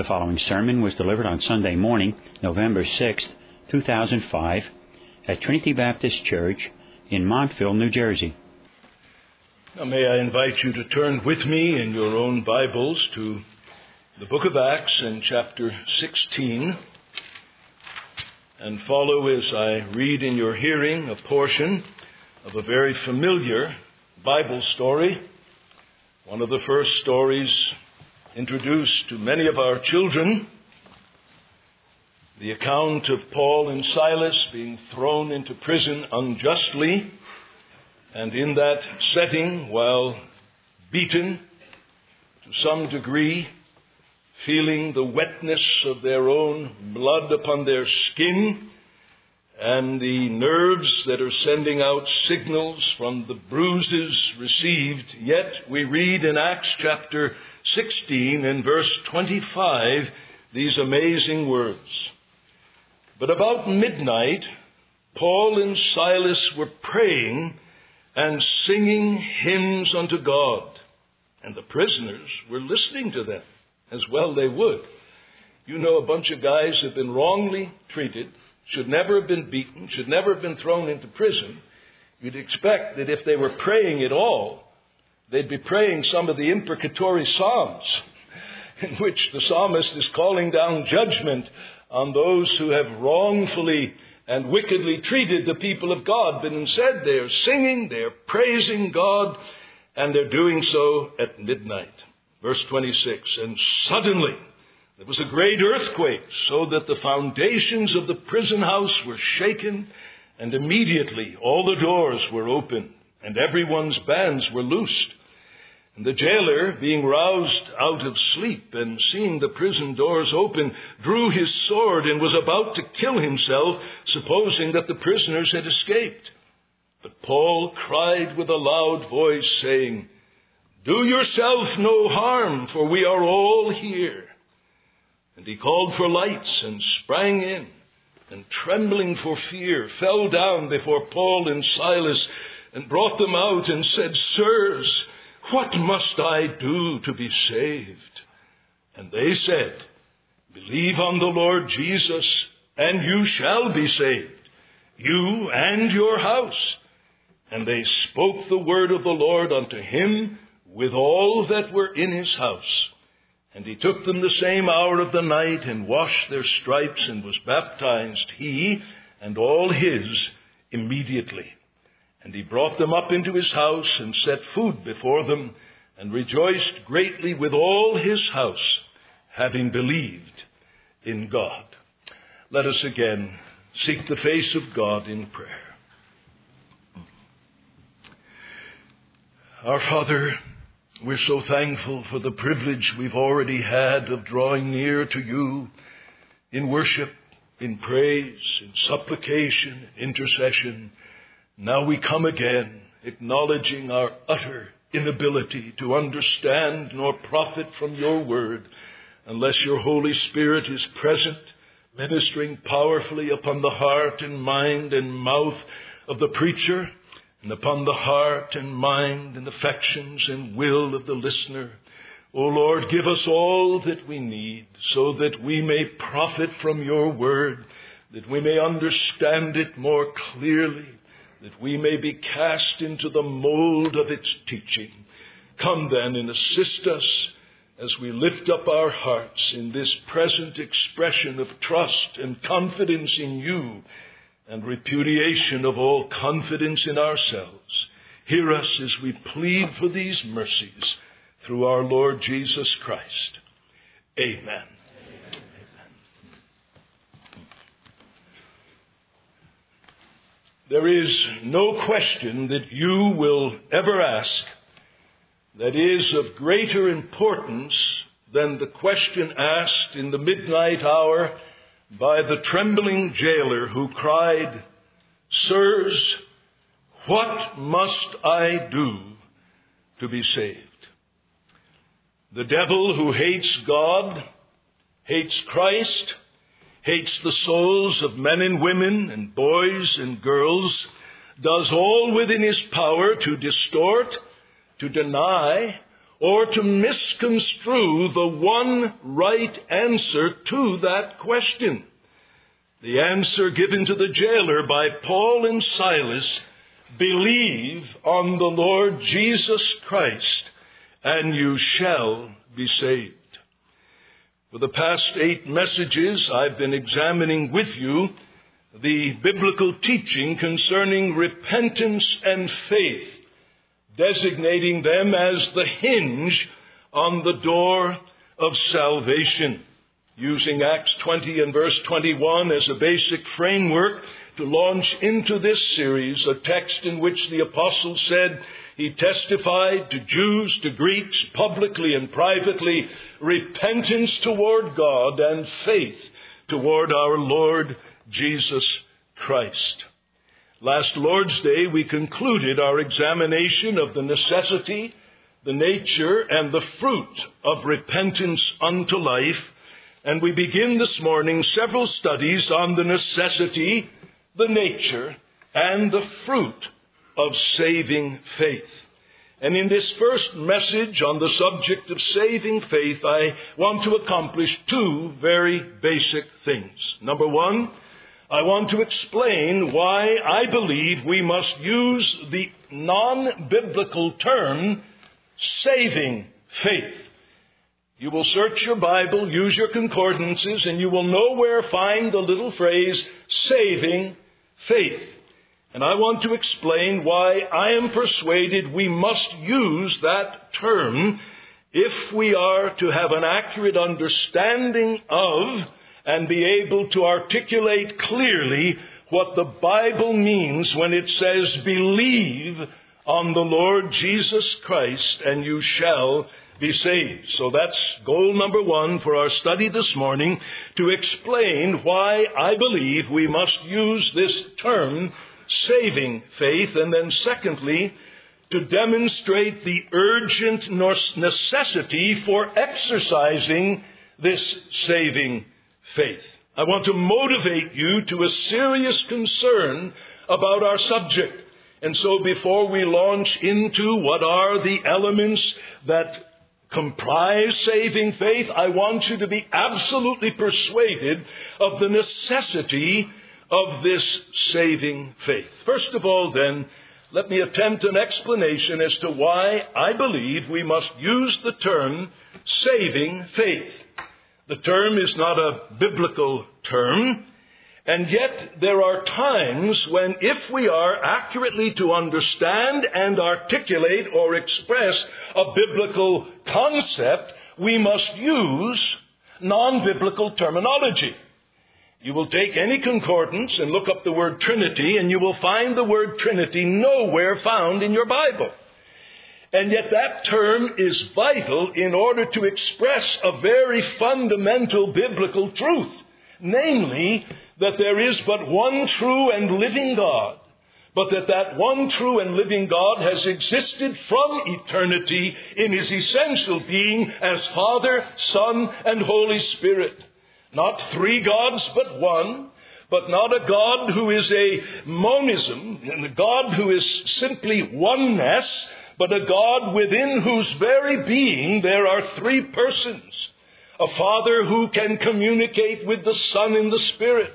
The following sermon was delivered on Sunday morning, November 6, 2005, at Trinity Baptist Church in Montville, New Jersey. Now, may I invite you to turn with me in your own Bibles to the book of Acts and chapter 16 and follow as I read in your hearing a portion of a very familiar Bible story, one of the first stories introduced to many of our children the account of Paul and Silas being thrown into prison unjustly, and in that setting, while beaten to some degree, feeling the wetness of their own blood upon their skin, and the nerves that are sending out signals from the bruises received, yet we read in Acts chapter 16 in verse 25 these amazing words. But about midnight, Paul and Silas were praying and singing hymns unto God, and the prisoners were listening to them, as well they would. You know, a bunch of guys have been wrongly treated, should never have been beaten, should never have been thrown into prison. You'd expect that if they were praying at all, they'd be praying some of the imprecatory psalms in which the psalmist is calling down judgment on those who have wrongfully and wickedly treated the people of God. But instead, they are singing, they are praising God, and they're doing so at midnight. Verse 26 And suddenly there was a great earthquake, so that the foundations of the prison house were shaken, and immediately all the doors were opened, and everyone's bands were loosed. The jailer, being roused out of sleep and seeing the prison doors open, drew his sword and was about to kill himself, supposing that the prisoners had escaped. But Paul cried with a loud voice, saying, Do yourself no harm, for we are all here. And he called for lights and sprang in, and trembling for fear, fell down before Paul and Silas, and brought them out and said, Sirs, what must I do to be saved? And they said, Believe on the Lord Jesus, and you shall be saved, you and your house. And they spoke the word of the Lord unto him with all that were in his house. And he took them the same hour of the night, and washed their stripes, and was baptized, he and all his, immediately. And he brought them up into his house and set food before them and rejoiced greatly with all his house, having believed in God. Let us again seek the face of God in prayer. Our Father, we're so thankful for the privilege we've already had of drawing near to you in worship, in praise, in supplication, intercession now we come again, acknowledging our utter inability to understand nor profit from your word unless your Holy Spirit is present, ministering powerfully upon the heart and mind and mouth of the preacher and upon the heart and mind and affections and will of the listener. O Lord, give us all that we need so that we may profit from your word, that we may understand it more clearly that we may be cast into the mold of its teaching. Come then and assist us as we lift up our hearts in this present expression of trust and confidence in you and repudiation of all confidence in ourselves. Hear us as we plead for these mercies through our Lord Jesus Christ. Amen. There is no question that you will ever ask that is of greater importance than the question asked in the midnight hour by the trembling jailer who cried, Sirs, what must I do to be saved? The devil who hates God, hates Christ, hates the souls of men and women and boys and girls, does all within his power to distort, to deny, or to misconstrue the one right answer to that question. The answer given to the jailer by Paul and Silas believe on the Lord Jesus Christ, and you shall be saved. For the past eight messages, I've been examining with you the biblical teaching concerning repentance and faith, designating them as the hinge on the door of salvation. Using Acts 20 and verse 21 as a basic framework to launch into this series, a text in which the apostle said he testified to Jews, to Greeks, publicly and privately, repentance toward God and faith toward our Lord Jesus Christ. Last Lord's Day, we concluded our examination of the necessity, the nature, and the fruit of repentance unto life, and we begin this morning several studies on the necessity, the nature, and the fruit of saving faith. And in this first message on the subject of saving faith, I want to accomplish two very basic things. Number one, I want to explain why I believe we must use the non-biblical term saving faith. You will search your Bible, use your concordances, and you will nowhere find the little phrase saving faith. And I want to explain why I am persuaded we must use that term if we are to have an accurate understanding of and be able to articulate clearly what the Bible means when it says, believe on the Lord Jesus Christ and you shall be saved. So that's goal number one for our study this morning to explain why I believe we must use this term, saving faith, and then secondly, to demonstrate the urgent necessity for exercising this saving faith. I want to motivate you to a serious concern about our subject. And so before we launch into what are the elements that comprise saving faith, I want you to be absolutely persuaded of the necessity of this saving faith. First of all, then, let me attempt an explanation as to why I believe we must use the term saving faith. The term is not a biblical term, and yet there are times when if we are accurately to understand and articulate or express a biblical concept, we must use non-biblical terminology. You will take any concordance and look up the word Trinity, and you will find the word Trinity nowhere found in your Bible. And yet that term is vital in order to express a very fundamental biblical truth. Namely, that there is but one true and living God. But that that one true and living God has existed from eternity in his essential being as Father, Son, and Holy Spirit. Not three gods, but one but not a God who is a monism, and a God who is simply oneness, but a God within whose very being there are three persons. A Father who can communicate with the Son in the Spirit.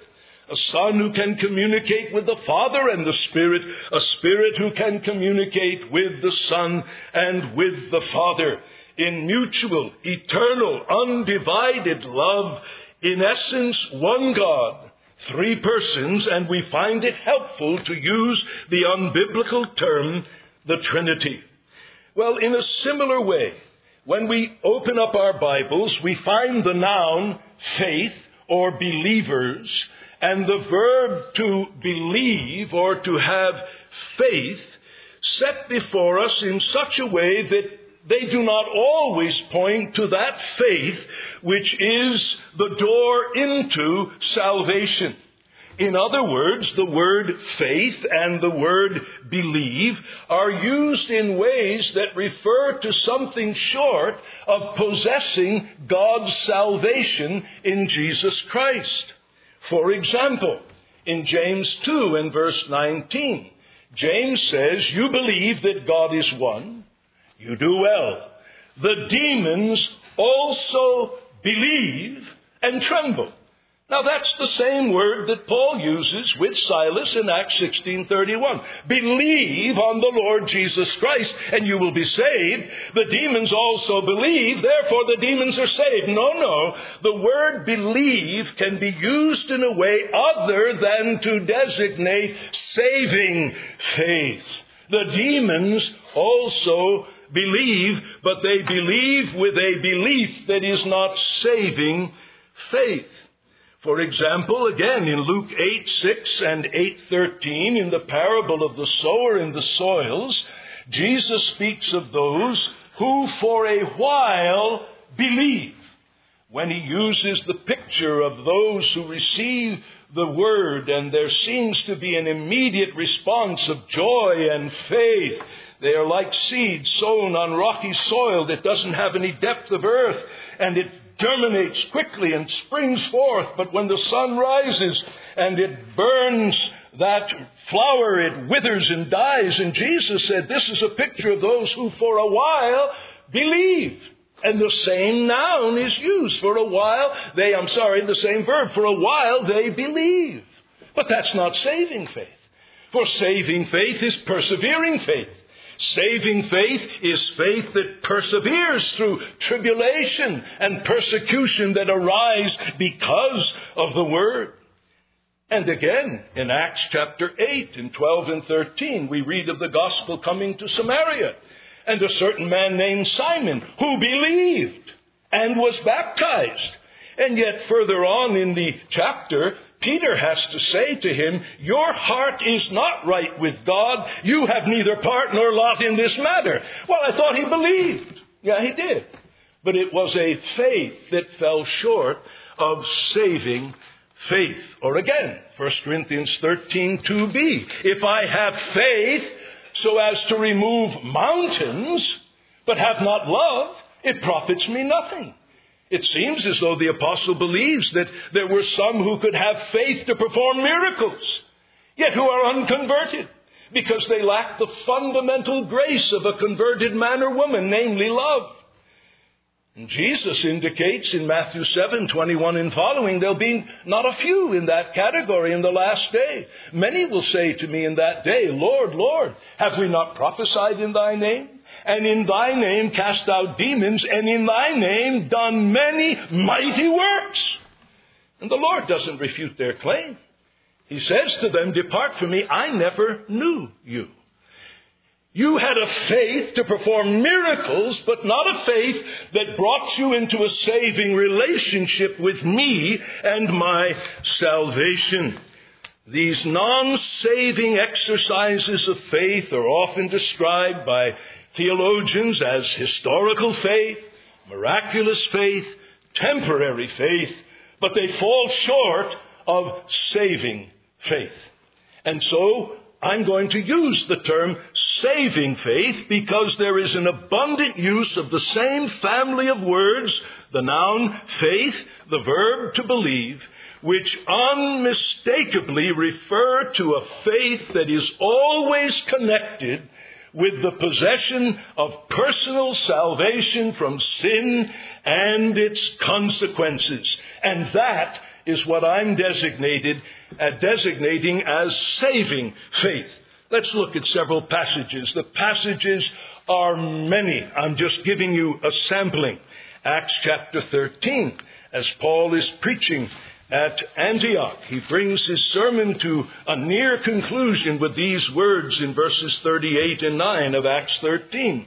A Son who can communicate with the Father and the Spirit. A Spirit who can communicate with the Son and with the Father. In mutual, eternal, undivided love. In essence, one God three persons, and we find it helpful to use the unbiblical term, the Trinity. Well, in a similar way, when we open up our Bibles, we find the noun faith or believers and the verb to believe or to have faith set before us in such a way that they do not always point to that faith which is the door into salvation. In other words, the word faith and the word believe are used in ways that refer to something short of possessing God's salvation in Jesus Christ. For example, in James 2 and verse 19, James says, You believe that God is one. You do well. the demons also believe and tremble. Now that's the same word that Paul uses with Silas in Acts 16:31. Believe on the Lord Jesus Christ and you will be saved. The demons also believe, therefore the demons are saved. No, no. The word believe can be used in a way other than to designate saving faith. The demons also believe, but they believe with a belief that is not saving faith. For example, again in Luke 8 6 and 8 13, in the parable of the sower and the soils, Jesus speaks of those who for a while believe. When he uses the picture of those who receive the word and there seems to be an immediate response of joy and faith, they are like seeds sown on rocky soil that doesn't have any depth of earth and it germinates quickly and springs forth, but when the sun rises and it burns that flower, it withers and dies. And Jesus said, This is a picture of those who for a while believe. And the same noun is used. For a while, they, I'm sorry, the same verb. For a while, they believe. But that's not saving faith. For saving faith is persevering faith. Saving faith is faith that perseveres through tribulation and persecution that arise because of the Word. And again, in Acts chapter 8 and 12 and 13, we read of the gospel coming to Samaria. And a certain man named Simon who believed and was baptized. And yet further on in the chapter, Peter has to say to him, Your heart is not right with God. You have neither part nor lot in this matter. Well, I thought he believed. Yeah, he did. But it was a faith that fell short of saving faith. Or again, 1 Corinthians 13, 2b. If I have faith so as to remove mountains, but have not love, it profits me nothing. It seems as though the apostle believes that there were some who could have faith to perform miracles, yet who are unconverted because they lack the fundamental grace of a converted man or woman, namely love. And Jesus indicates in Matthew 7, 21 and following, there'll be not a few in that category in the last day. Many will say to me in that day, Lord, Lord, have we not prophesied in thy name? And in thy name cast out demons, and in thy name done many mighty works. And the Lord doesn't refute their claim. He says to them, Depart from me, I never knew you. You had a faith to perform miracles, but not a faith that brought you into a saving relationship with me and my salvation. These non saving exercises of faith are often described by theologians as historical faith, miraculous faith, temporary faith, but they fall short of saving faith. And so I'm going to use the term saving faith because there is an abundant use of the same family of words, the noun faith, the verb to believe, which unmistakably refer to a faith that is always connected with the possession of personal salvation from sin and its consequences. And that is what I'm designated, uh, designating as saving faith. Let's look at several passages. The passages are many. I'm just giving you a sampling. Acts chapter 13, as Paul is preaching at Antioch. He brings his sermon to a near conclusion with these words in verses 38 and 9 of Acts 13.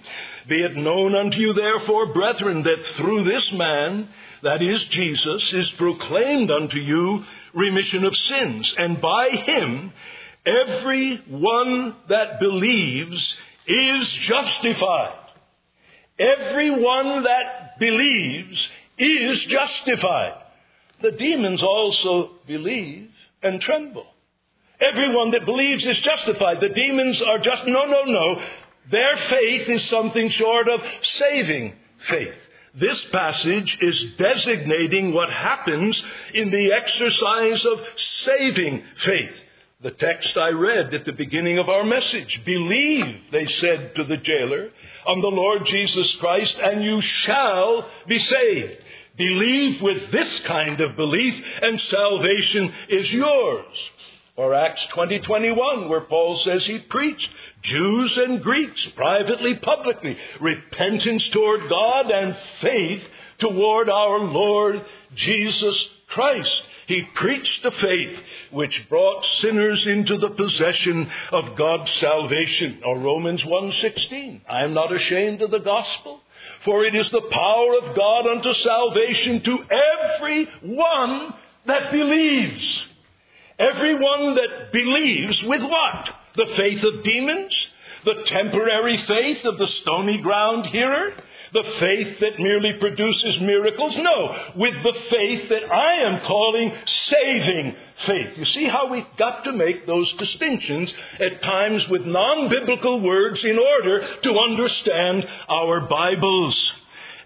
Be it known unto you, therefore, brethren, that through this man, that is Jesus, is proclaimed unto you remission of sins, and by him every one that believes is justified. Every one that believes is justified the demons also believe and tremble. Everyone that believes is justified. The demons are just, no, no, no. Their faith is something short of saving faith. This passage is designating what happens in the exercise of saving faith. The text I read at the beginning of our message. Believe, they said to the jailer, on the Lord Jesus Christ and you shall be saved. Believe with this kind of belief and salvation is yours. Or Acts 20:21 where Paul says he preached Jews and Greeks privately publicly repentance toward God and faith toward our Lord Jesus Christ. He preached the faith which brought sinners into the possession of God's salvation. Or Romans 1:16. I am not ashamed of the gospel, for it is the power of God unto salvation to every one that believes. Everyone that believes with what? The faith of demons? The temporary faith of the stony ground hearer? The faith that merely produces miracles. No, with the faith that I am calling saving faith. You see how we've got to make those distinctions at times with non biblical words in order to understand our Bibles.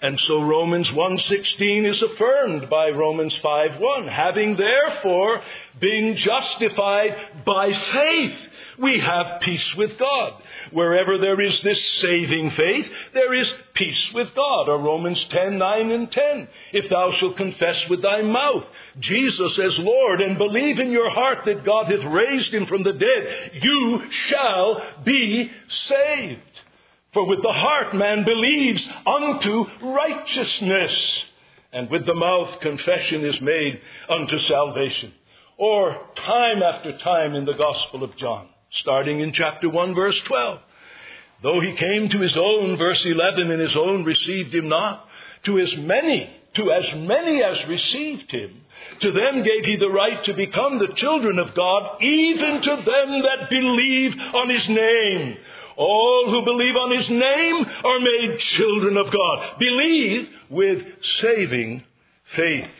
And so Romans 1:16 is affirmed by Romans 5:1, having therefore been justified by faith, we have peace with God. Wherever there is this saving faith, there is peace with God. Or Romans 10, 9 and 10. If thou shalt confess with thy mouth Jesus as Lord and believe in your heart that God hath raised him from the dead, you shall be saved. For with the heart man believes unto righteousness, and with the mouth confession is made unto salvation. Or time after time in the Gospel of John starting in chapter 1, verse 12. Though he came to his own, verse 11, and his own received him not, to as many, to as many as received him, to them gave he the right to become the children of God, even to them that believe on his name. All who believe on his name are made children of God. Believe with saving faith.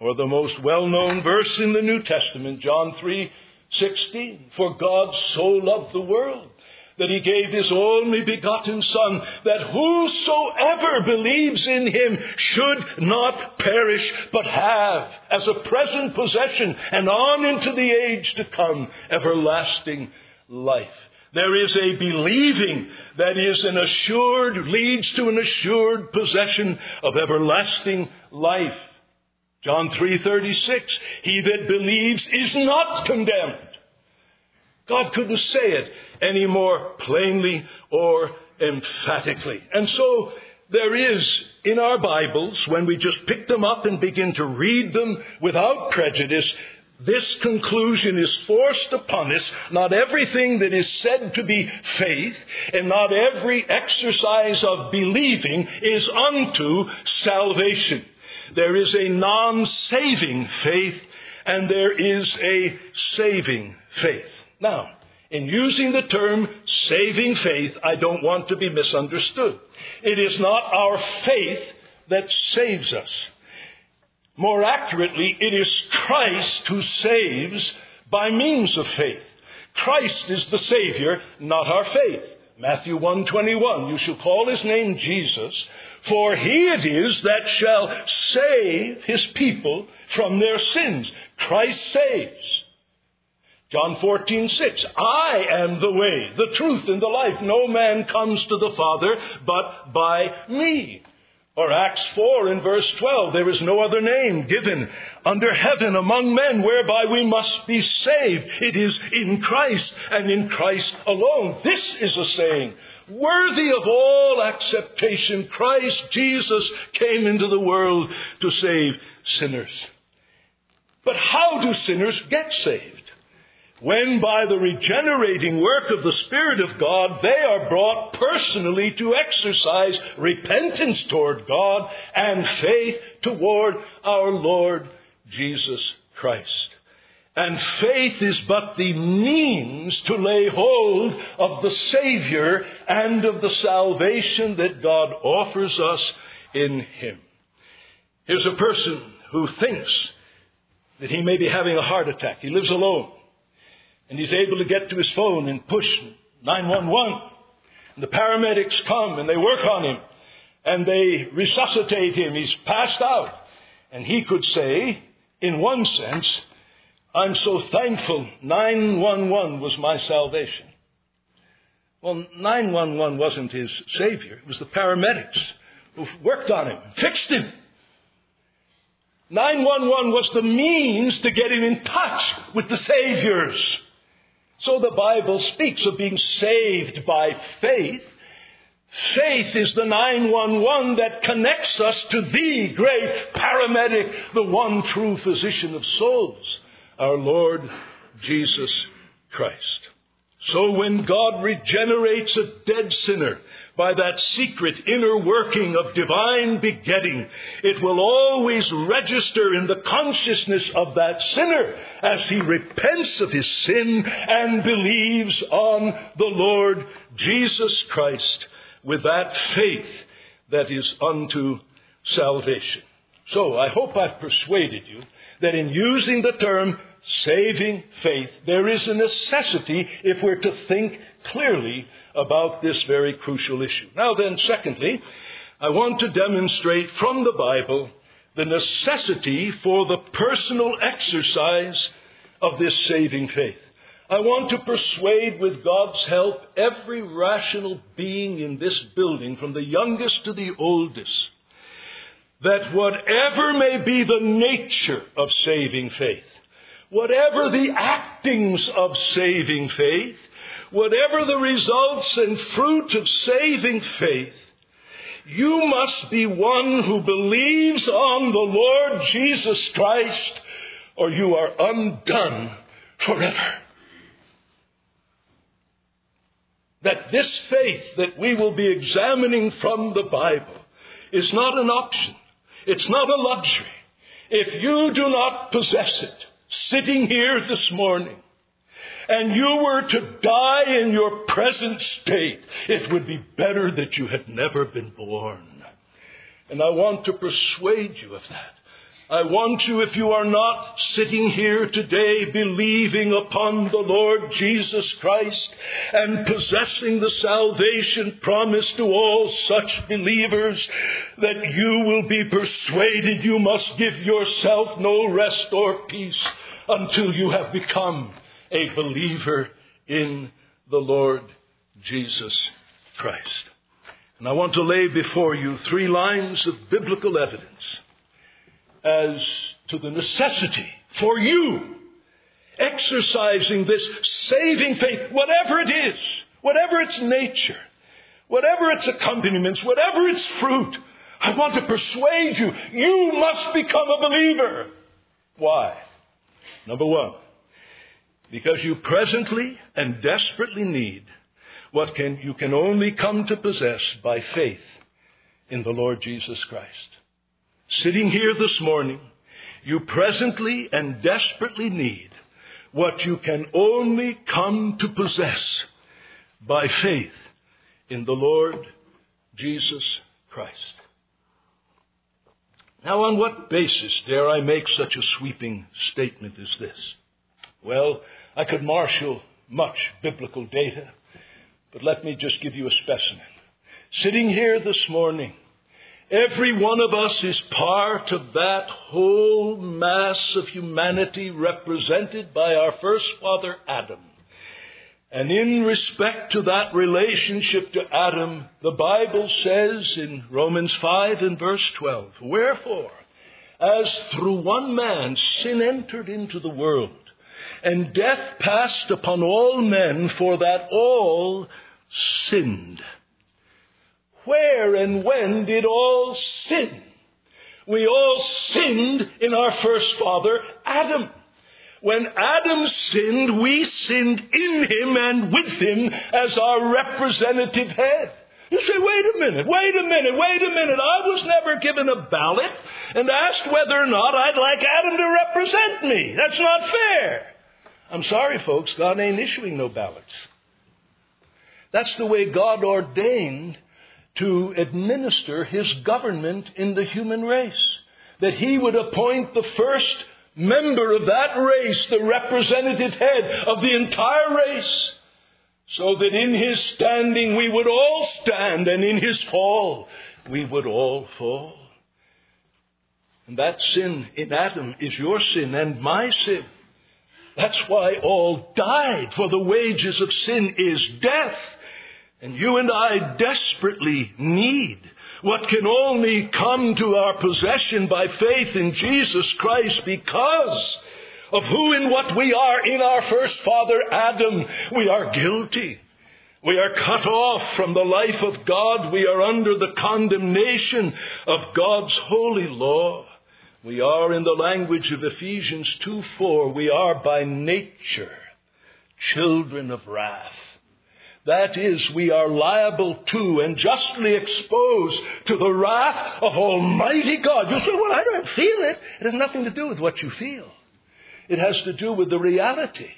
Or the most well known verse in the New Testament, John 3 16. For God so loved the world that he gave his only begotten Son, that whosoever believes in him should not perish, but have, as a present possession and on into the age to come, everlasting life. There is a believing that is an assured, leads to an assured possession of everlasting life. John 3:36 He that believes is not condemned. God couldn't say it any more plainly or emphatically. And so there is in our Bibles when we just pick them up and begin to read them without prejudice this conclusion is forced upon us. Not everything that is said to be faith and not every exercise of believing is unto salvation. There is a non saving faith and there is a saving faith. Now, in using the term saving faith, I don't want to be misunderstood. It is not our faith that saves us. More accurately, it is Christ who saves by means of faith. Christ is the Savior, not our faith. Matthew 121, you shall call his name Jesus, for he it is that shall save his people from their sins. Christ saves. John 14, 6. I am the way, the truth, and the life. No man comes to the Father but by me. Or Acts 4 in verse 12. There is no other name given under heaven among men whereby we must be saved. It is in Christ and in Christ alone. This is a saying worthy of all acceptation. Christ Jesus came into the world to save sinners. But how do sinners get saved? When by the regenerating work of the Spirit of God, they are brought personally to exercise repentance toward God and faith toward our Lord Jesus Christ. And faith is but the means to lay hold of the Savior and of the salvation that God offers us in Him. Here's a person who thinks that he may be having a heart attack. He lives alone. And he's able to get to his phone and push 911. And the paramedics come and they work on him and they resuscitate him. He's passed out. And he could say, in one sense, I'm so thankful 911 was my salvation. Well, 911 wasn't his savior. It was the paramedics who worked on him, fixed him. 911 was the means to get him in touch with the saviors. So the Bible speaks of being saved by faith. Faith is the 911 that connects us to the great paramedic, the one true physician of souls, our Lord Jesus Christ. So when God regenerates a dead sinner by that secret inner working of divine begetting, it will always register in the consciousness of that sinner as he repents of his sin and believes on the Lord Jesus Christ with that faith that is unto salvation. So I hope I've persuaded you that in using the term saving faith, there is a necessity if we're to think clearly about this very crucial issue. Now then, secondly, I want to demonstrate from the Bible the necessity for the personal exercise of this saving faith. I want to persuade with God's help every rational being in this building, from the youngest to the oldest, that whatever may be the nature of saving faith, whatever the actings of saving faith, whatever the results and fruit of saving faith, you must be one who believes on the Lord Jesus Christ, or you are undone forever. That this faith that we will be examining from the Bible is not an option. It's not a luxury. If you do not possess it, sitting here this morning, and you were to die in your present state, it would be better that you had never been born. And I want to persuade you of that. I want you, if you are not sitting here today believing upon the Lord Jesus Christ and possessing the salvation promised to all such believers, that you will be persuaded you must give yourself no rest or peace until you have become a believer in the Lord Jesus Christ. And I want to lay before you three lines of biblical evidence as to the necessity for you exercising this saving faith, whatever it is, whatever its nature, whatever its accompaniments, whatever its fruit. I want to persuade you, you must become a believer. Why? Number one, because you presently and desperately need what can, you can only come to possess by faith in the Lord Jesus Christ. Sitting here this morning, you presently and desperately need what you can only come to possess by faith in the Lord Jesus Christ. Now, on what basis dare I make such a sweeping statement as this? Well, I could marshal much biblical data, but let me just give you a specimen. Sitting here this morning, every one of us is part of that whole mass of humanity represented by our first father Adam. And in respect to that relationship to Adam, the Bible says in Romans 5 and verse 12, Wherefore, as through one man sin entered into the world, and death passed upon all men, for that all sinned. Where and when did all sin? We all sinned in our first father, Adam. When Adam sinned, we sinned in him and with him as our representative head. You say, wait a minute, wait a minute, wait a minute. I was never given a ballot and asked whether or not I'd like Adam to represent me. That's not fair. I'm sorry, folks, God ain't issuing no ballots. That's the way God ordained to administer his government in the human race. That he would appoint the first member of that race, the representative head of the entire race, so that in his standing we would all stand, and in his fall we would all fall. And that sin in Adam is your sin and my sin. That's why all died, for the wages of sin is death. And you and I desperately need what can only come to our possession by faith in Jesus Christ because of who and what we are in our first father Adam. We are guilty. We are cut off from the life of God. We are under the condemnation of God's holy law. We are, in the language of Ephesians 2 4, we are by nature children of wrath. That is, we are liable to and justly exposed to the wrath of Almighty God. You say, well, I don't feel it. It has nothing to do with what you feel. It has to do with the reality.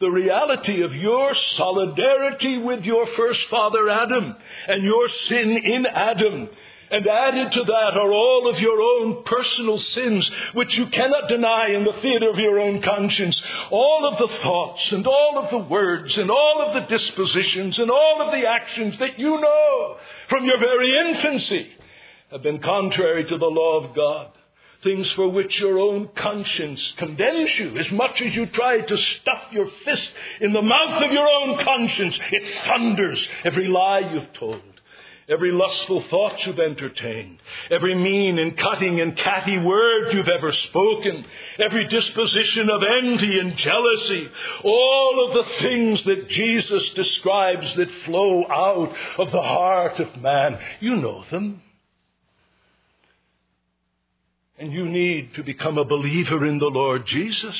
The reality of your solidarity with your first father Adam and your sin in Adam and added to that are all of your own personal sins, which you cannot deny in the theater of your own conscience. All of the thoughts and all of the words and all of the dispositions and all of the actions that you know from your very infancy have been contrary to the law of God. Things for which your own conscience condemns you as much as you try to stuff your fist in the mouth of your own conscience. It thunders every lie you've told every lustful thought you've entertained, every mean and cutting and catty word you've ever spoken, every disposition of envy and jealousy, all of the things that Jesus describes that flow out of the heart of man, you know them. And you need to become a believer in the Lord Jesus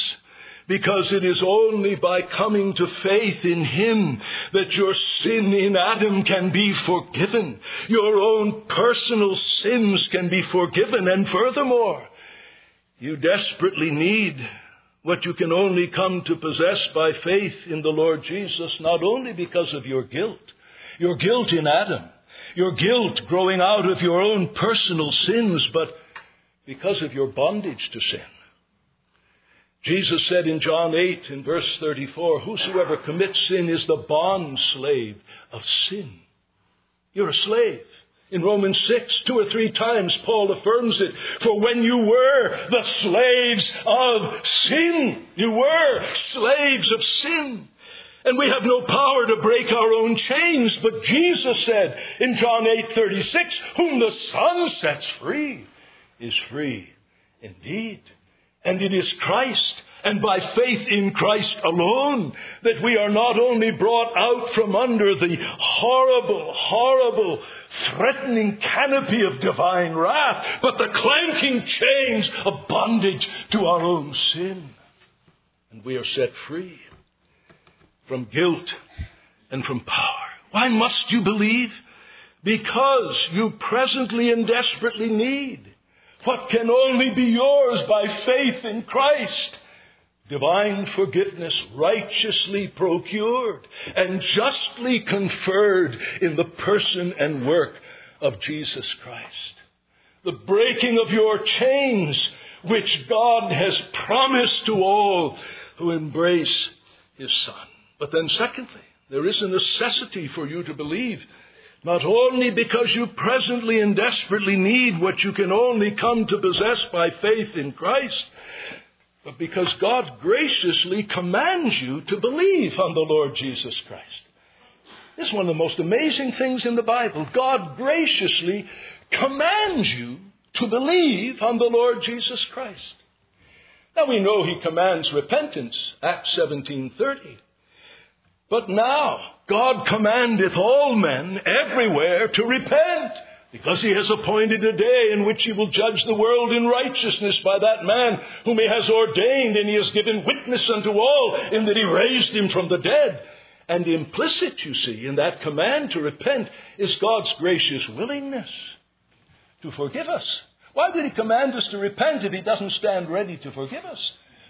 because it is only by coming to faith in Him that your sin in Adam can be forgiven. Your own personal sins can be forgiven. And furthermore, you desperately need what you can only come to possess by faith in the Lord Jesus, not only because of your guilt, your guilt in Adam, your guilt growing out of your own personal sins, but because of your bondage to sin. Jesus said in John 8 in verse 34, Whosoever commits sin is the bond slave of sin. You're a slave. In Romans 6, two or three times, Paul affirms it. For when you were the slaves of sin, you were slaves of sin. And we have no power to break our own chains, but Jesus said in John 8:36, whom the Son sets free is free indeed. And it is Christ and by faith in Christ alone that we are not only brought out from under the horrible, horrible, threatening canopy of divine wrath, but the clanking chains of bondage to our own sin. And we are set free from guilt and from power. Why must you believe? Because you presently and desperately need what can only be yours by faith in Christ. Divine forgiveness righteously procured and justly conferred in the person and work of Jesus Christ. The breaking of your chains, which God has promised to all who embrace His Son. But then, secondly, there is a necessity for you to believe not only because you presently and desperately need what you can only come to possess by faith in Christ, but because God graciously commands you to believe on the Lord Jesus Christ. This is one of the most amazing things in the Bible. God graciously commands you to believe on the Lord Jesus Christ. Now we know he commands repentance, Acts 17:30. But now God commandeth all men everywhere to repent, because he has appointed a day in which he will judge the world in righteousness by that man whom he has ordained, and he has given witness unto all in that he raised him from the dead. And implicit, you see, in that command to repent is God's gracious willingness to forgive us. Why would he command us to repent if he doesn't stand ready to forgive us?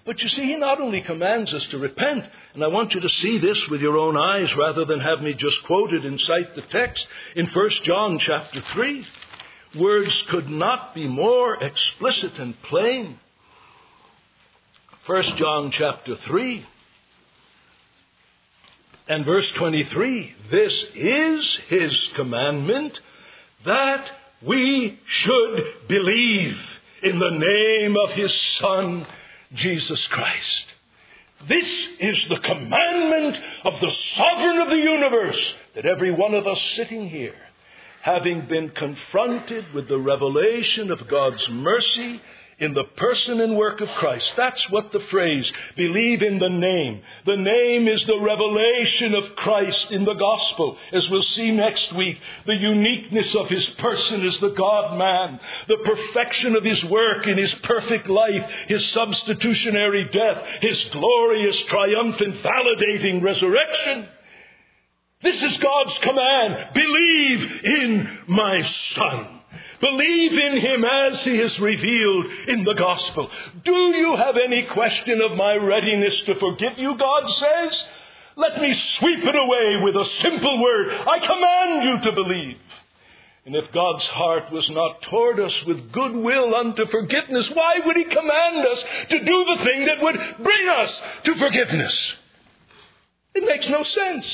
But you see, he not only commands us to repent, and I want you to see this with your own eyes rather than have me just quote it and cite the text in 1 John chapter 3. Words could not be more explicit and plain. 1 John chapter 3 and verse 23 This is his commandment that we should believe in the name of his Son Jesus Christ. This is the commandment of the sovereign of the universe that every one of us sitting here, having been confronted with the revelation of God's mercy in the person and work of Christ. That's what the phrase, believe in the name. The name is the revelation of Christ in the gospel. As we'll see next week, the uniqueness of his person as the God man, the perfection of his work in his perfect life, his substitutionary death, his glorious, triumphant, validating resurrection. This is God's command. Believe in my Son. Believe in him as he is revealed in the gospel. Do you have any question of my readiness to forgive you, God says? Let me sweep it away with a simple word. I command you to believe. And if God's heart was not toward us with goodwill unto forgiveness, why would he command us to do the thing that would bring us to forgiveness? It makes no sense.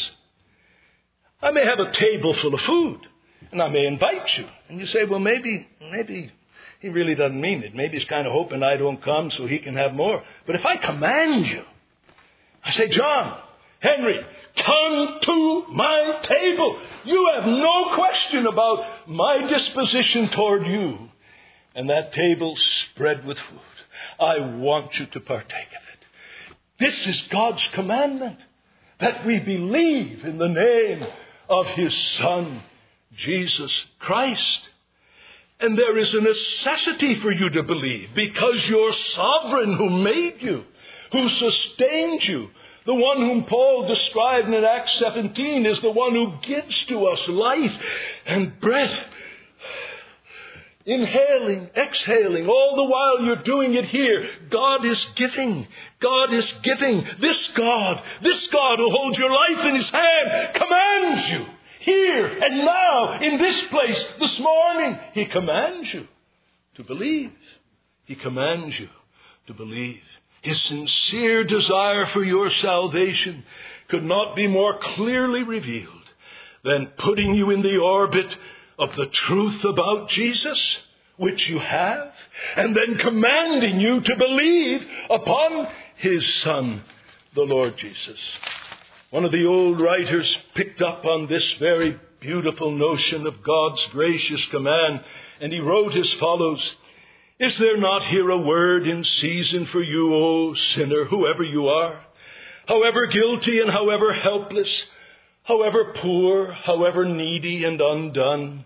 I may have a table full of food and I may invite you. And you say, well, maybe, maybe he really doesn't mean it. Maybe he's kind of hoping I don't come so he can have more. But if I command you, I say, John, Henry, come to my table. You have no question about my disposition toward you. And that table spread with food. I want you to partake of it. This is God's commandment that we believe in the name of His Son Jesus Christ. And there is a necessity for you to believe because your sovereign who made you, who sustained you, the one whom Paul described in Acts 17 is the one who gives to us life and breath. Inhaling, exhaling, all the while you're doing it here. God is giving. God is giving. This God, this God who holds your life in His hand, commands you here and now, in this place, this morning. He commands you to believe. He commands you to believe. His sincere desire for your salvation could not be more clearly revealed than putting you in the orbit of the truth about Jesus, which you have, and then commanding you to believe upon His Son, the Lord Jesus. One of the old writers picked up on this very beautiful notion of God's gracious command, and he wrote as follows Is there not here a word in season for you, O sinner, whoever you are, however guilty and however helpless, however poor, however needy and undone?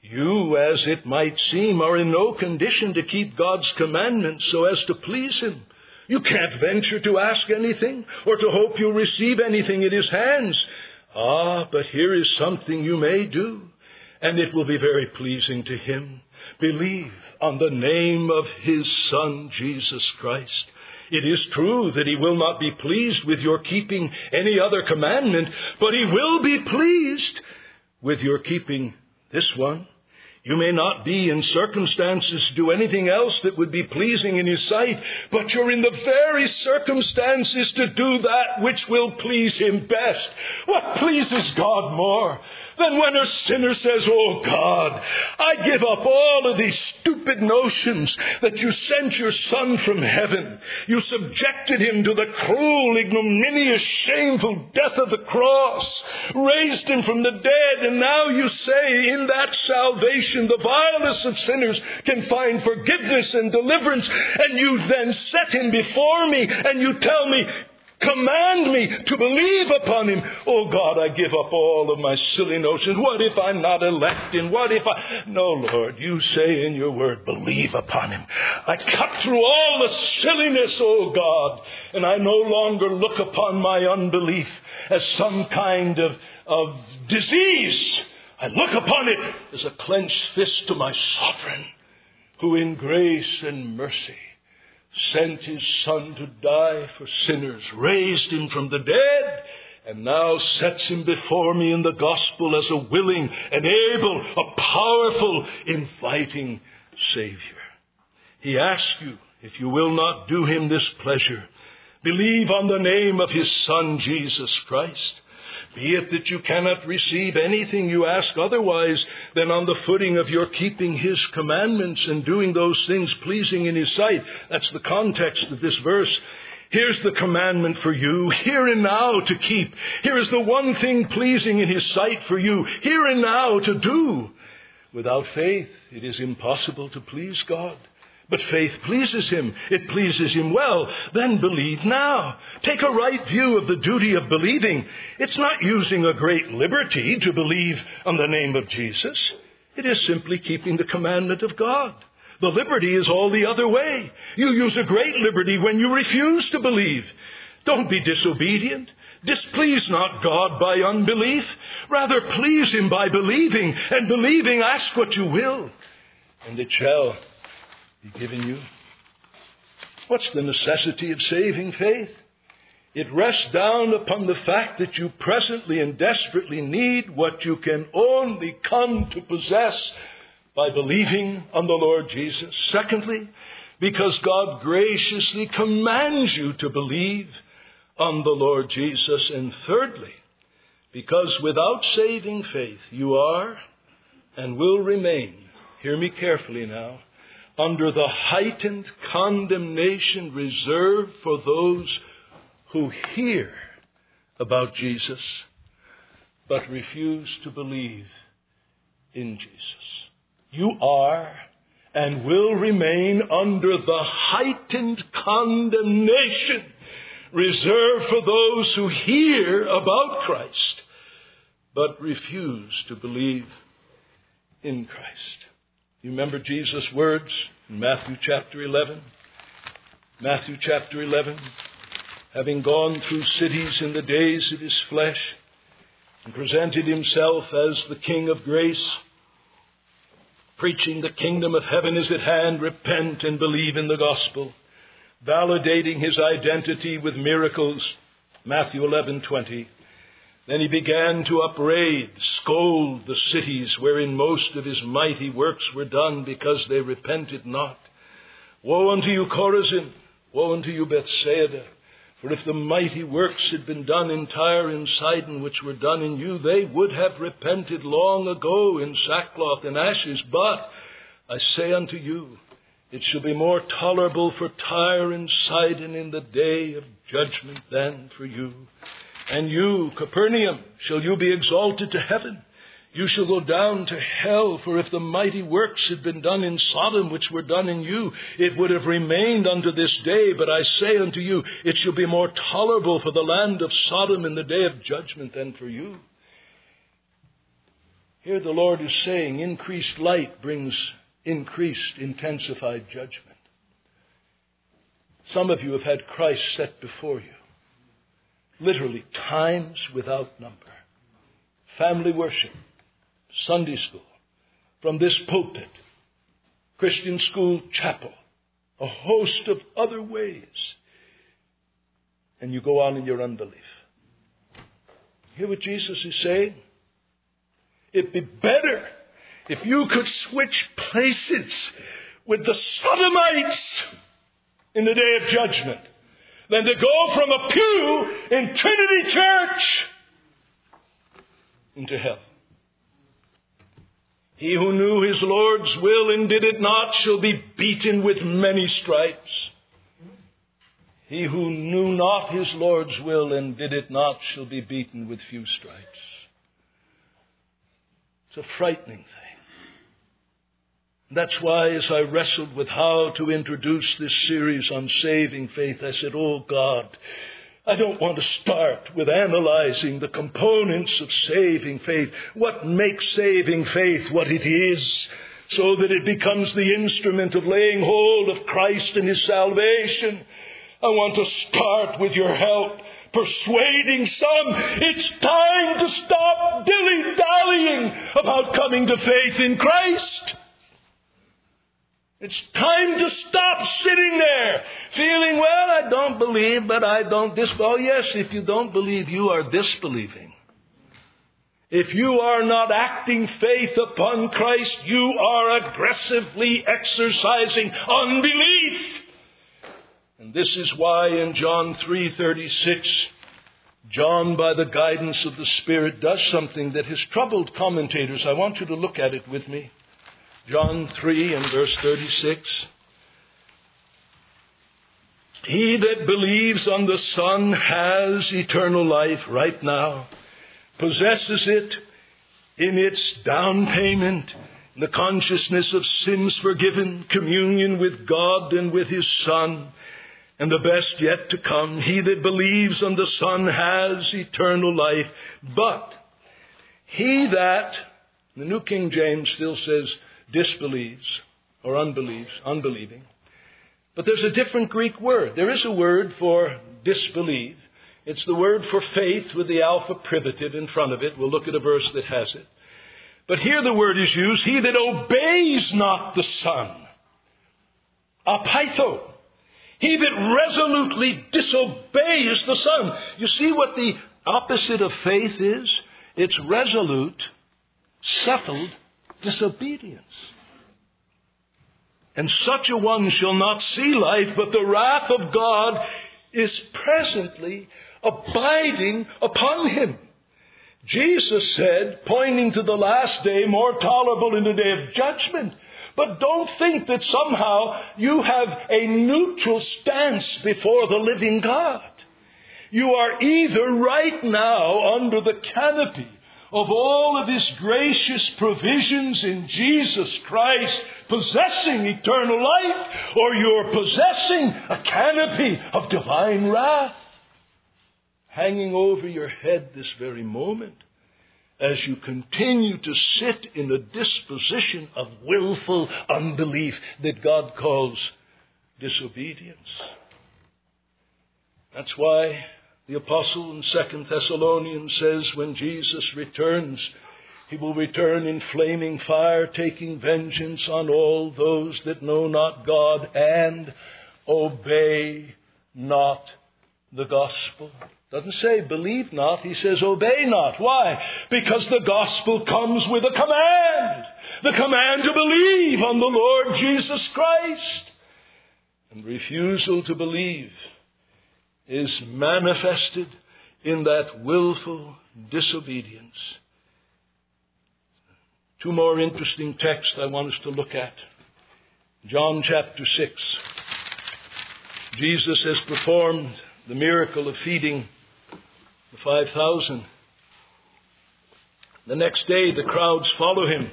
You, as it might seem, are in no condition to keep God's commandments so as to please Him. You can't venture to ask anything or to hope you'll receive anything in His hands. Ah, but here is something you may do, and it will be very pleasing to Him. Believe on the name of His Son, Jesus Christ. It is true that He will not be pleased with your keeping any other commandment, but He will be pleased with your keeping this one. You may not be in circumstances to do anything else that would be pleasing in His sight, but you're in the very circumstances to do that which will please Him best. What pleases God more than when a sinner says, Oh God, I give up all of these stupid notions that you sent your Son from heaven. You subjected him to the cruel, ignominious, shameful death of the cross, raised him from the dead, and now you say in that salvation the vilest of sinners can find forgiveness and deliverance, and you then set him before me and you tell me, Command me to believe upon him. Oh God, I give up all of my silly notions. What if I'm not elected? What if I. No, Lord, you say in your word, believe upon him. I cut through all the silliness, oh God, and I no longer look upon my unbelief as some kind of, of disease. I look upon it as a clenched fist to my sovereign, who in grace and mercy sent his Son to die for sinners, raised him from the dead, and now sets him before me in the gospel as a willing an able, a powerful, inviting Savior. He asks you, if you will not do him this pleasure, believe on the name of his Son, Jesus Christ. Be it that you cannot receive anything you ask otherwise than on the footing of your keeping His commandments and doing those things pleasing in His sight. That's the context of this verse. Here's the commandment for you, here and now to keep. Here is the one thing pleasing in His sight for you, here and now to do. Without faith, it is impossible to please God. But faith pleases Him. It pleases Him well. Then believe now. Take a right view of the duty of believing. It's not using a great liberty to believe on the name of Jesus. It is simply keeping the commandment of God. The liberty is all the other way. You use a great liberty when you refuse to believe. Don't be disobedient. Displease not God by unbelief. Rather, please Him by believing, and believing, ask what you will, and it shall be given you. What's the necessity of saving faith? It rests down upon the fact that you presently and desperately need what you can only come to possess by believing on the Lord Jesus. Secondly, because God graciously commands you to believe on the Lord Jesus. And thirdly, because without saving faith, you are and will remain, hear me carefully now, under the heightened condemnation reserved for those who hear about Jesus but refuse to believe in Jesus. You are and will remain under the heightened condemnation reserved for those who hear about Christ but refuse to believe in Christ. You remember Jesus' words in Matthew chapter 11? Matthew chapter 11. Having gone through cities in the days of his flesh and presented himself as the King of grace, preaching the kingdom of heaven is at hand, repent and believe in the gospel, validating his identity with miracles, Matthew 11:20. Then he began to upbraid, scold the cities wherein most of his mighty works were done because they repented not. Woe unto you, Chorazin! Woe unto you, Bethsaida! For if the mighty works had been done in Tyre and Sidon, which were done in you, they would have repented long ago in sackcloth and ashes. But I say unto you, it shall be more tolerable for Tyre and Sidon in the day of judgment than for you. And you, Capernaum, shall you be exalted to heaven? You shall go down to hell, for if the mighty works had been done in Sodom, which were done in you, it would have remained unto this day. But I say unto you, it shall be more tolerable for the land of Sodom in the day of judgment than for you. Here the Lord is saying, increased light brings increased, intensified judgment. Some of you have had Christ set before you. Literally, times without number. Family worship, Sunday school, from this pulpit, Christian school chapel, a host of other ways. And you go on in your unbelief. Hear what Jesus is saying? It'd be better if you could switch places with the Sodomites in the day of judgment than to go from a pew in Trinity Church into hell. He who knew his Lord's will and did it not shall be beaten with many stripes. He who knew not his Lord's will and did it not shall be beaten with few stripes. It's a frightening thing. That's why, as I wrestled with how to introduce this series on saving faith, I said, Oh God, I don't want to start with analyzing the components of saving faith, what makes saving faith what it is, so that it becomes the instrument of laying hold of Christ and His salvation. I want to start with your help persuading some it's time to stop dilly dallying about coming to faith in Christ. It's time to stop sitting there feeling, well, I don't believe, but I don't dis. Oh, yes, if you don't believe, you are disbelieving. If you are not acting faith upon Christ, you are aggressively exercising unbelief. And this is why in John 3:36 John by the guidance of the Spirit does something that has troubled commentators. I want you to look at it with me. John 3 and verse 36. He that believes on the Son has eternal life right now, possesses it in its down payment, the consciousness of sins forgiven, communion with God and with His Son, and the best yet to come. He that believes on the Son has eternal life, but he that, the New King James still says disbelieves or unbelieves, unbelieving. But there's a different Greek word. There is a word for disbelieve. It's the word for faith with the alpha privative in front of it. We'll look at a verse that has it. But here the word is used, he that obeys not the Son. Apaitho. He that resolutely disobeys the Son. You see what the opposite of faith is? It's resolute, settled disobedience. And such a one shall not see life, but the wrath of God is presently abiding upon him. Jesus said, pointing to the last day, more tolerable in the day of judgment. But don't think that somehow you have a neutral stance before the living God. You are either right now under the canopy of all of His gracious provisions in Jesus Christ, possessing eternal life, or you're possessing a canopy of divine wrath hanging over your head this very moment as you continue to sit in a disposition of willful unbelief that God calls disobedience. That's why the apostle in 2 Thessalonians says when Jesus returns, he will return in flaming fire, taking vengeance on all those that know not God and obey not the gospel. Doesn't say believe not, he says obey not. Why? Because the gospel comes with a command. The command to believe on the Lord Jesus Christ. And refusal to believe is manifested in that willful disobedience. Two more interesting texts I want us to look at. John chapter 6. Jesus has performed the miracle of feeding the 5,000. The next day, the crowds follow him.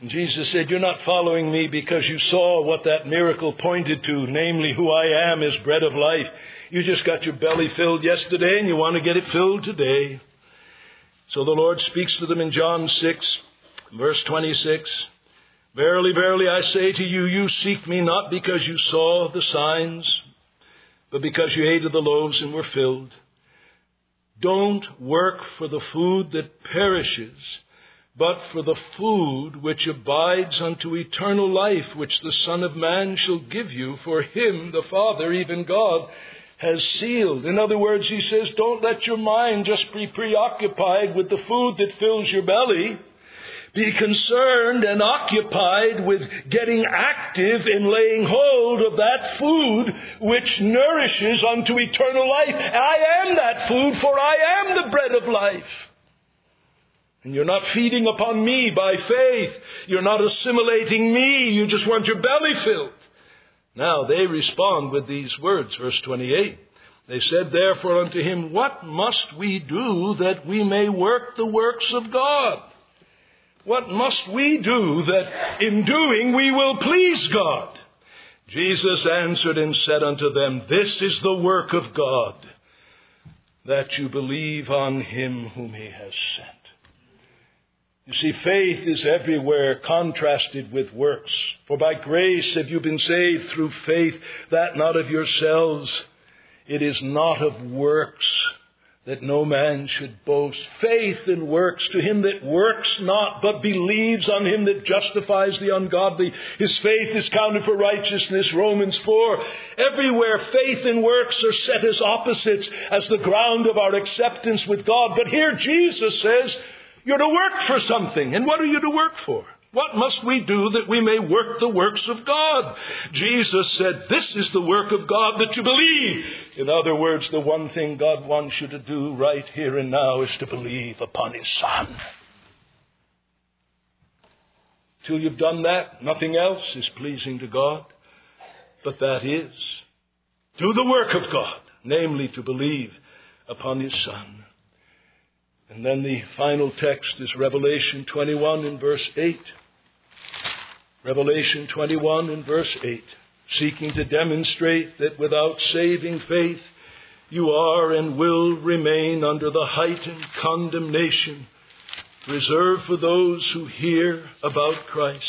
And Jesus said, You're not following me because you saw what that miracle pointed to, namely, who I am is bread of life. You just got your belly filled yesterday and you want to get it filled today. So the Lord speaks to them in John 6, verse 26. Verily, verily, I say to you, you seek me not because you saw the signs, but because you ate of the loaves and were filled. Don't work for the food that perishes, but for the food which abides unto eternal life, which the Son of Man shall give you, for him, the Father, even God, has sealed. In other words, he says, don't let your mind just be preoccupied with the food that fills your belly. Be concerned and occupied with getting active in laying hold of that food which nourishes unto eternal life. I am that food, for I am the bread of life. And you're not feeding upon me by faith. You're not assimilating me. You just want your belly filled. Now they respond with these words, verse 28. They said therefore unto him, What must we do that we may work the works of God? What must we do that in doing we will please God? Jesus answered and said unto them, This is the work of God, that you believe on him whom he has sent. You see, faith is everywhere contrasted with works. For by grace have you been saved through faith, that not of yourselves. It is not of works, that no man should boast. Faith in works to him that works not, but believes on him that justifies the ungodly. His faith is counted for righteousness, Romans 4. Everywhere faith and works are set as opposites, as the ground of our acceptance with God. But here Jesus says, you're to work for something. And what are you to work for? What must we do that we may work the works of God? Jesus said, This is the work of God that you believe. In other words, the one thing God wants you to do right here and now is to believe upon His Son. Till you've done that, nothing else is pleasing to God. But that is. do the work of God, namely to believe upon His Son. And then the final text is Revelation 21 in verse 8. Revelation 21 in verse 8, seeking to demonstrate that without saving faith, you are and will remain under the heightened condemnation reserved for those who hear about Christ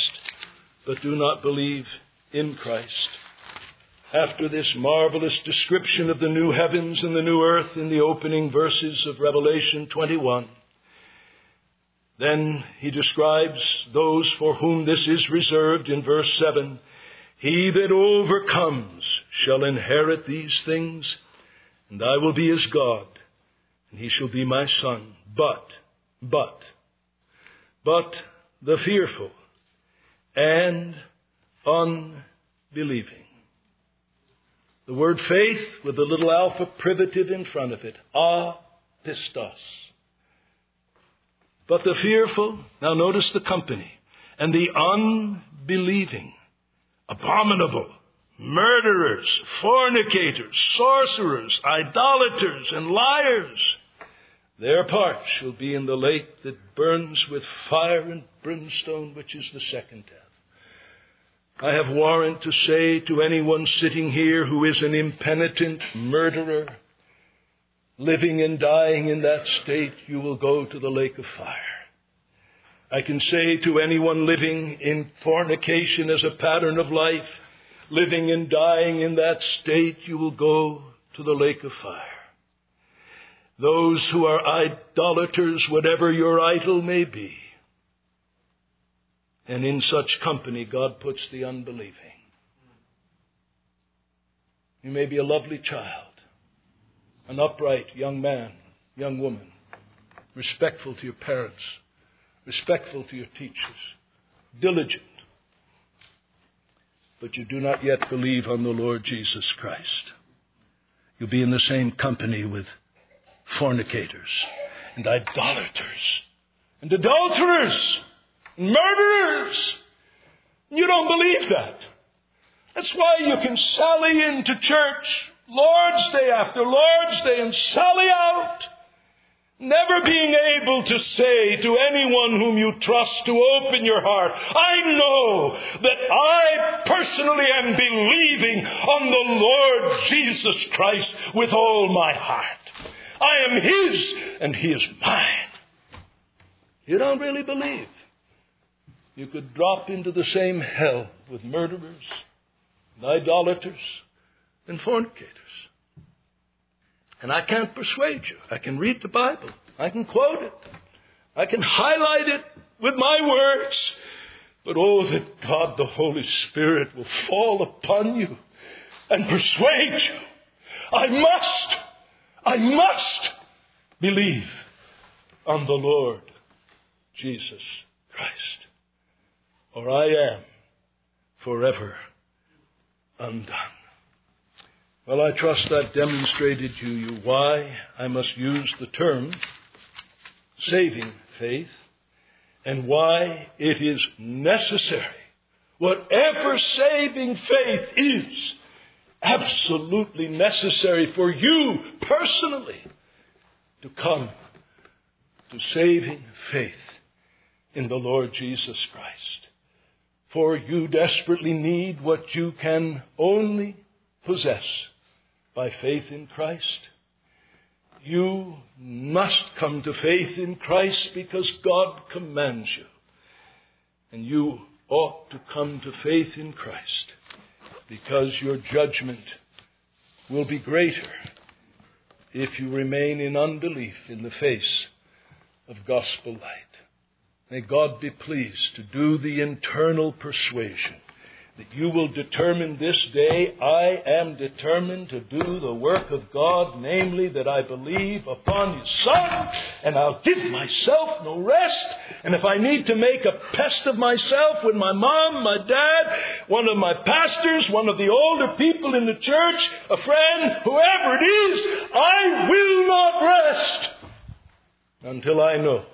but do not believe in Christ. After this marvelous description of the new heavens and the new earth in the opening verses of Revelation 21, then he describes those for whom this is reserved in verse 7. He that overcomes shall inherit these things, and I will be his God, and he shall be my son. But, but, but the fearful and unbelieving. The word faith with the little alpha privative in front of it. A pistos. But the fearful, now notice the company, and the unbelieving, abominable, murderers, fornicators, sorcerers, idolaters, and liars, their part shall be in the lake that burns with fire and brimstone, which is the second death. I have warrant to say to anyone sitting here who is an impenitent murderer, living and dying in that state, you will go to the lake of fire. I can say to anyone living in fornication as a pattern of life, living and dying in that state, you will go to the lake of fire. Those who are idolaters, whatever your idol may be, and in such company, God puts the unbelieving. You may be a lovely child, an upright young man, young woman, respectful to your parents, respectful to your teachers, diligent, but you do not yet believe on the Lord Jesus Christ. You'll be in the same company with fornicators and idolaters and adulterers murderers. You don't believe that. That's why you can sally into church Lord's Day after Lord's Day and sally out, never being able to say to anyone whom you trust to open your heart, I know that I personally am believing on the Lord Jesus Christ with all my heart. I am His and He is mine. You don't really believe you could drop into the same hell with murderers and idolaters and fornicators. And I can't persuade you. I can read the Bible. I can quote it. I can highlight it with my words. But oh, that God the Holy Spirit will fall upon you and persuade you. I must, I must believe on the Lord Jesus Christ or I am forever undone. Well, I trust that demonstrated to you why I must use the term saving faith and why it is necessary. Whatever saving faith is, absolutely necessary for you personally to come to saving faith in the Lord Jesus Christ. For you desperately need what you can only possess by faith in Christ. You must come to faith in Christ because God commands you. And you ought to come to faith in Christ because your judgment will be greater if you remain in unbelief in the face of gospel light. May God be pleased to do the internal persuasion that you will determine this day, I am determined to do the work of God, namely that I believe upon His Son, and I'll give myself no rest. And if I need to make a pest of myself with my mom, my dad, one of my pastors, one of the older people in the church, a friend, whoever it is, I will not rest until I know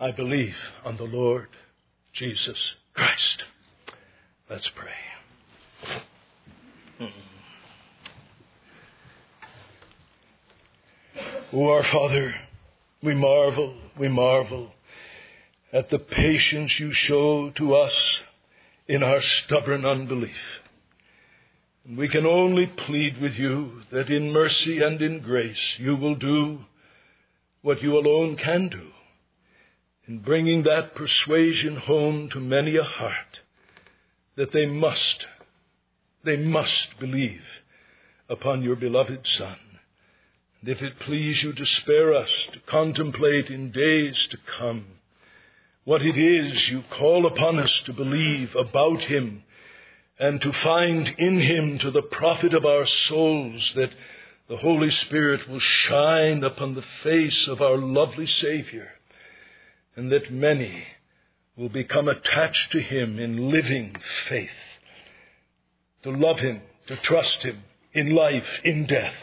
I believe on the Lord Jesus Christ. Let's pray. Hmm. Oh, our Father, we marvel, we marvel at the patience you show to us in our stubborn unbelief. And we can only plead with you that in mercy and in grace you will do what you alone can do in bringing that persuasion home to many a heart that they must, they must believe upon your beloved Son. And if it please you to spare us to contemplate in days to come what it is you call upon us to believe about Him and to find in Him to the profit of our souls that the Holy Spirit will shine upon the face of our lovely Savior and that many will become attached to Him in living faith, to love Him, to trust Him in life, in death,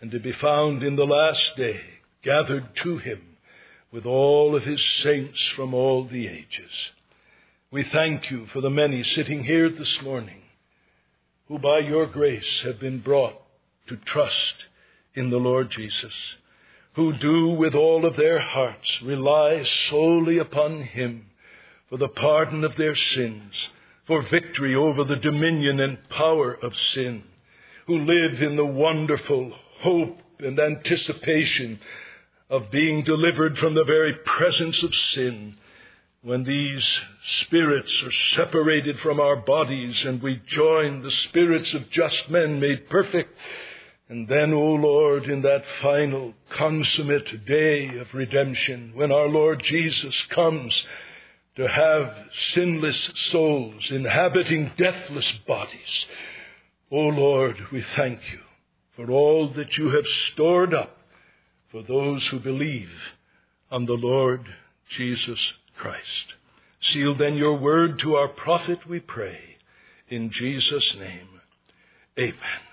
and to be found in the last day gathered to Him with all of His saints from all the ages. We thank you for the many sitting here this morning who by your grace have been brought to trust in the Lord Jesus who do with all of their hearts rely solely upon Him for the pardon of their sins, for victory over the dominion and power of sin, who live in the wonderful hope and anticipation of being delivered from the very presence of sin. When these spirits are separated from our bodies and we join the spirits of just men made perfect and then, O Lord, in that final, consummate day of redemption, when our Lord Jesus comes to have sinless souls inhabiting deathless bodies, O Lord, we thank you for all that you have stored up for those who believe on the Lord Jesus Christ. Seal then your word to our profit, we pray. In Jesus' name, amen.